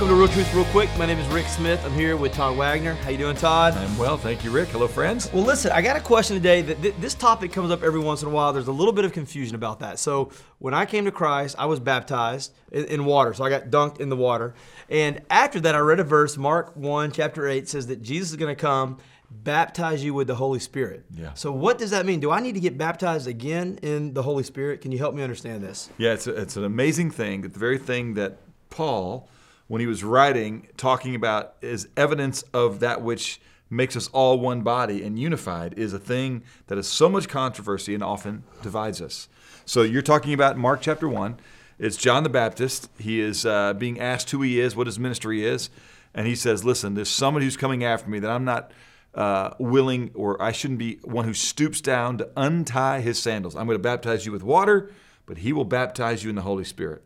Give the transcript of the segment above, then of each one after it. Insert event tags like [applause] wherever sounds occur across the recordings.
Welcome to Real Truth Real Quick. My name is Rick Smith. I'm here with Todd Wagner. How you doing, Todd? I'm well, thank you, Rick. Hello, friends. Well, listen, I got a question today. That th- this topic comes up every once in a while. There's a little bit of confusion about that. So, when I came to Christ, I was baptized in, in water. So I got dunked in the water, and after that, I read a verse. Mark one, chapter eight says that Jesus is going to come baptize you with the Holy Spirit. Yeah. So what does that mean? Do I need to get baptized again in the Holy Spirit? Can you help me understand this? Yeah, it's, a, it's an amazing thing. that The very thing that Paul, when he was writing, talking about is evidence of that which makes us all one body and unified, is a thing that has so much controversy and often divides us. So you're talking about Mark chapter 1. It's John the Baptist. He is uh, being asked who he is, what his ministry is. And he says, Listen, there's someone who's coming after me that I'm not uh, willing, or I shouldn't be one who stoops down to untie his sandals. I'm going to baptize you with water, but he will baptize you in the Holy Spirit.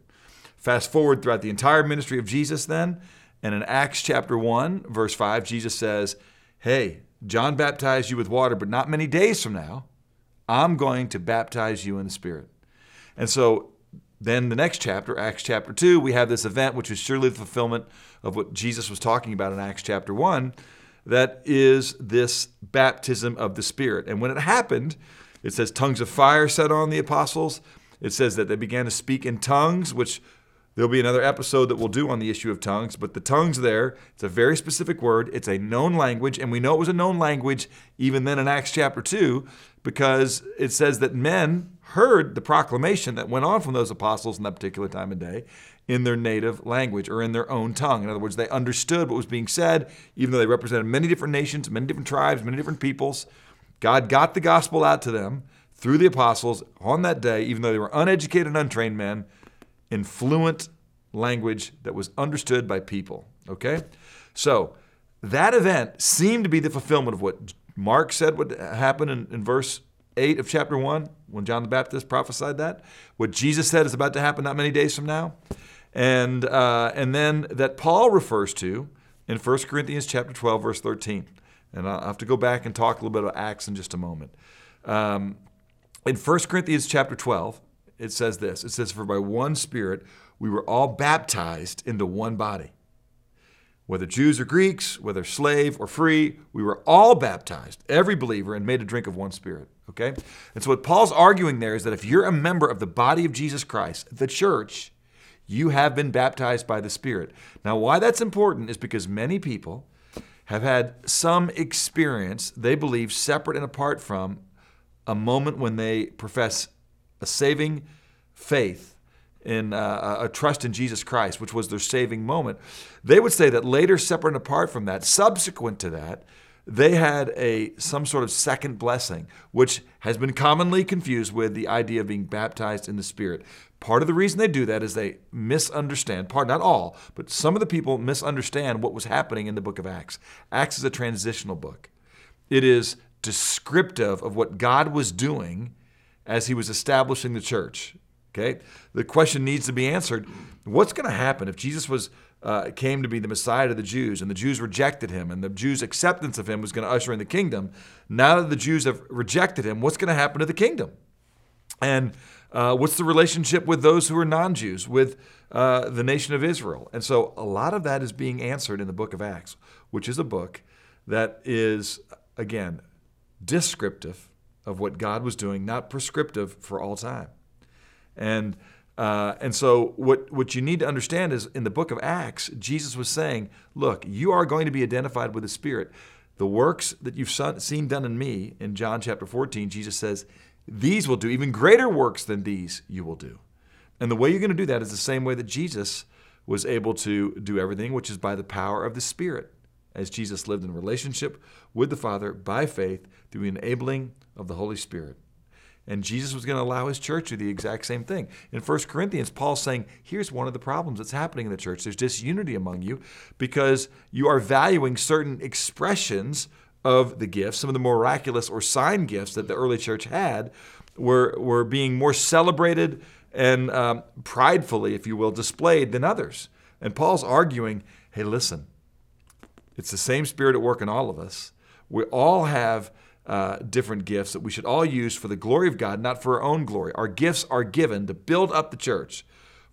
Fast forward throughout the entire ministry of Jesus, then, and in Acts chapter 1, verse 5, Jesus says, Hey, John baptized you with water, but not many days from now, I'm going to baptize you in the Spirit. And so then the next chapter, Acts chapter 2, we have this event, which is surely the fulfillment of what Jesus was talking about in Acts chapter 1 that is this baptism of the Spirit. And when it happened, it says tongues of fire set on the apostles. It says that they began to speak in tongues, which there'll be another episode that we'll do on the issue of tongues. But the tongues there, it's a very specific word. It's a known language. And we know it was a known language even then in Acts chapter 2, because it says that men heard the proclamation that went on from those apostles in that particular time and day in their native language or in their own tongue. In other words, they understood what was being said, even though they represented many different nations, many different tribes, many different peoples. God got the gospel out to them through the apostles on that day, even though they were uneducated and untrained men, in fluent language that was understood by people. Okay? So that event seemed to be the fulfillment of what Mark said would happen in, in verse 8 of chapter 1 when John the Baptist prophesied that. What Jesus said is about to happen not many days from now and uh, and then that Paul refers to in 1 Corinthians chapter 12 verse 13. And I'll have to go back and talk a little bit about Acts in just a moment. Um, in 1 Corinthians chapter 12, it says this. It says, "For by one Spirit we were all baptized into one body." Whether Jews or Greeks, whether slave or free, we were all baptized, every believer, and made a drink of one spirit. Okay? And so what Paul's arguing there is that if you're a member of the body of Jesus Christ, the church, you have been baptized by the Spirit. Now, why that's important is because many people have had some experience they believe separate and apart from a moment when they profess a saving faith in uh, a trust in Jesus Christ, which was their saving moment. They would say that later, separate and apart from that, subsequent to that, they had a some sort of second blessing, which has been commonly confused with the idea of being baptized in the Spirit. Part of the reason they do that is they misunderstand, part not all, but some of the people misunderstand what was happening in the book of Acts. Acts is a transitional book. It is descriptive of what God was doing as he was establishing the church. Okay? The question needs to be answered. What's going to happen if Jesus was uh, came to be the Messiah to the Jews, and the Jews rejected him, and the Jews' acceptance of him was going to usher in the kingdom. Now that the Jews have rejected him, what's going to happen to the kingdom? And uh, what's the relationship with those who are non Jews, with uh, the nation of Israel? And so a lot of that is being answered in the book of Acts, which is a book that is, again, descriptive of what God was doing, not prescriptive for all time. And uh, and so, what, what you need to understand is in the book of Acts, Jesus was saying, Look, you are going to be identified with the Spirit. The works that you've seen done in me, in John chapter 14, Jesus says, These will do, even greater works than these you will do. And the way you're going to do that is the same way that Jesus was able to do everything, which is by the power of the Spirit, as Jesus lived in relationship with the Father by faith through the enabling of the Holy Spirit. And Jesus was going to allow his church to do the exact same thing. In 1 Corinthians, Paul's saying, here's one of the problems that's happening in the church. There's disunity among you because you are valuing certain expressions of the gifts, some of the miraculous or sign gifts that the early church had were, were being more celebrated and um, pridefully, if you will, displayed than others. And Paul's arguing, hey, listen, it's the same spirit at work in all of us. We all have uh, different gifts that we should all use for the glory of God, not for our own glory. Our gifts are given to build up the church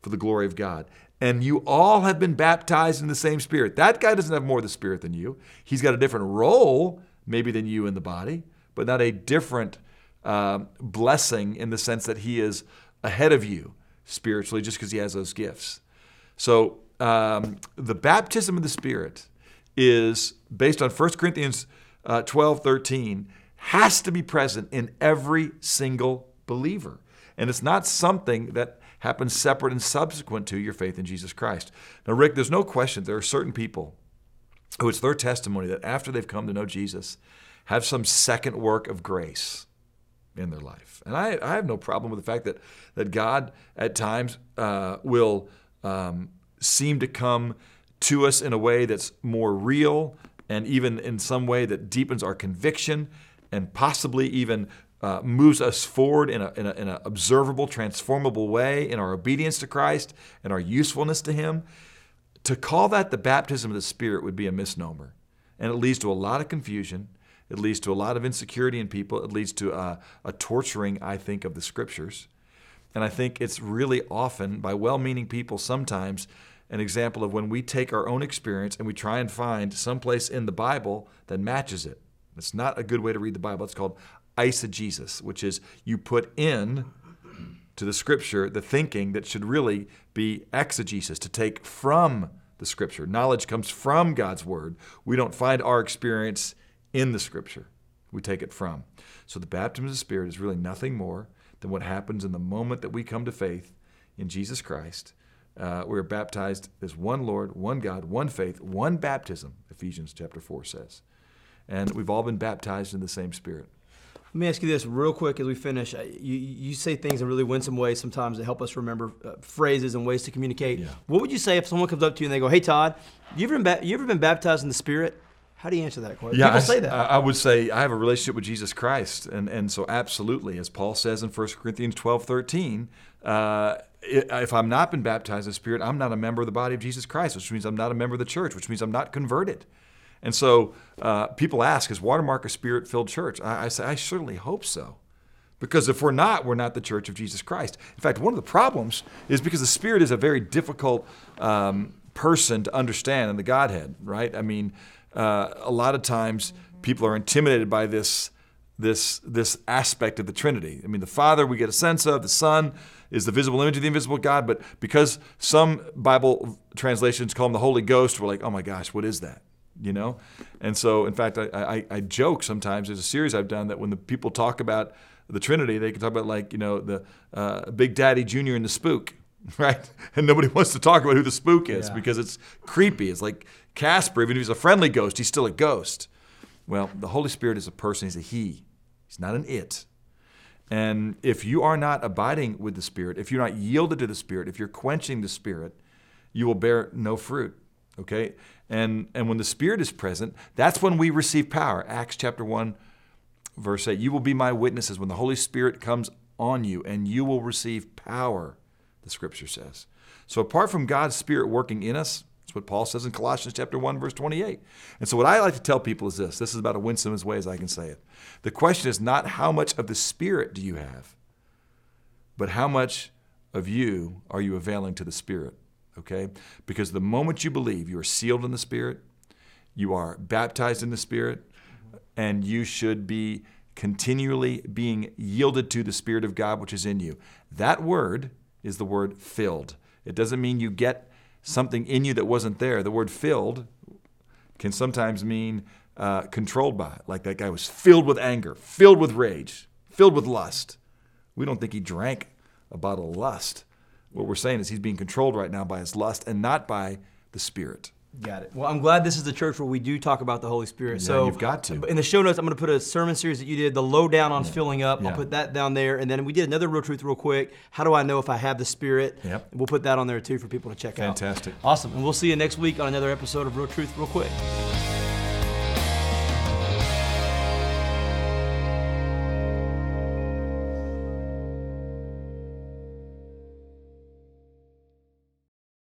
for the glory of God. and you all have been baptized in the same Spirit. That guy doesn't have more of the Spirit than you. He's got a different role, maybe, than you in the body, but not a different um, blessing in the sense that he is ahead of you spiritually just because he has those gifts. So um, the baptism of the Spirit is based on 1 Corinthians uh, 12, 13, has to be present in every single believer. And it's not something that happens separate and subsequent to your faith in Jesus Christ. Now, Rick, there's no question there are certain people who it's their testimony that after they've come to know Jesus, have some second work of grace in their life. And I, I have no problem with the fact that, that God at times uh, will um, seem to come to us in a way that's more real and even in some way that deepens our conviction and possibly even uh, moves us forward in an in a, in a observable, transformable way in our obedience to Christ and our usefulness to Him. To call that the baptism of the Spirit would be a misnomer. And it leads to a lot of confusion. It leads to a lot of insecurity in people. It leads to a, a torturing, I think, of the Scriptures. And I think it's really often, by well meaning people, sometimes an example of when we take our own experience and we try and find someplace in the Bible that matches it. It's not a good way to read the Bible. It's called eisegesis, which is you put in to the scripture the thinking that should really be exegesis, to take from the scripture. Knowledge comes from God's word. We don't find our experience in the scripture, we take it from. So the baptism of the Spirit is really nothing more than what happens in the moment that we come to faith in Jesus Christ. Uh, we're baptized as one Lord, one God, one faith, one baptism, Ephesians chapter 4 says. And we've all been baptized in the same Spirit. Let me ask you this real quick as we finish. Uh, you, you say things in really winsome ways sometimes that help us remember uh, phrases and ways to communicate. Yeah. What would you say if someone comes up to you and they go, "Hey Todd, you ever been, ba- you ever been baptized in the Spirit?" How do you answer that question? People I, say that. I I would say I have a relationship with Jesus Christ, and and so absolutely, as Paul says in 1 Corinthians 12, 13, uh, if I'm not been baptized in the Spirit, I'm not a member of the body of Jesus Christ, which means I'm not a member of the church, which means I'm not converted. And so uh, people ask, is Watermark a spirit filled church? I, I, say, I certainly hope so. Because if we're not, we're not the church of Jesus Christ. In fact, one of the problems is because the Spirit is a very difficult um, person to understand in the Godhead, right? I mean, uh, a lot of times people are intimidated by this, this, this aspect of the Trinity. I mean, the Father we get a sense of, the Son is the visible image of the invisible God, but because some Bible translations call him the Holy Ghost, we're like, oh my gosh, what is that? you know and so in fact I, I, I, joke sometimes there's a series i've done that when the people talk about the trinity they can talk about like you know the uh, big daddy junior and the spook [laughs] right and nobody wants to talk about who the spook is Yeah. because it's creepy it's like casper even if he's a friendly ghost he's still a ghost well the holy spirit is a person he's a he. He's not an it. And if you are not abiding with the spirit if you're not yielded to the spirit if you're quenching the spirit you will bear no fruit okay? And and when the spirit is present that's when we receive power. Acts chapter 1 verse 8 you will be my witnesses when the holy spirit comes on you and you will receive power the scripture says. So apart from god's spirit working in us that's what paul says in colossians chapter 1 verse 28 and so what i like to tell people is this this is about a winsome as way as i can say it the question is not how much of the spirit do you have but how much of you are you availing to the spirit okay? Because the moment you believe, you are sealed in the Spirit, you are baptized in the Spirit, and you should be continually being yielded to the Spirit of God which is in you. That word is the word filled. It doesn't mean you get something in you that wasn't there. The word filled can sometimes mean uh, controlled by, like that guy was filled with anger, filled with rage, filled with lust. We don't think he drank a bottle of lust. What we're saying is he's being controlled right now by his lust and not by the Spirit. Got it. Well, I'm glad this is the church where we do talk about the Holy Spirit. Yeah, so you've got to. In the show notes, I'm going to put a sermon series that you did, the lowdown on filling up. Yeah. I'll put that down there, and then we did another real truth real quick. How do I know if I have the Spirit? Yep. We'll put that on there too for people to check out. Fantastic. Awesome. And we'll see you next week on another episode of Real Truth real quick.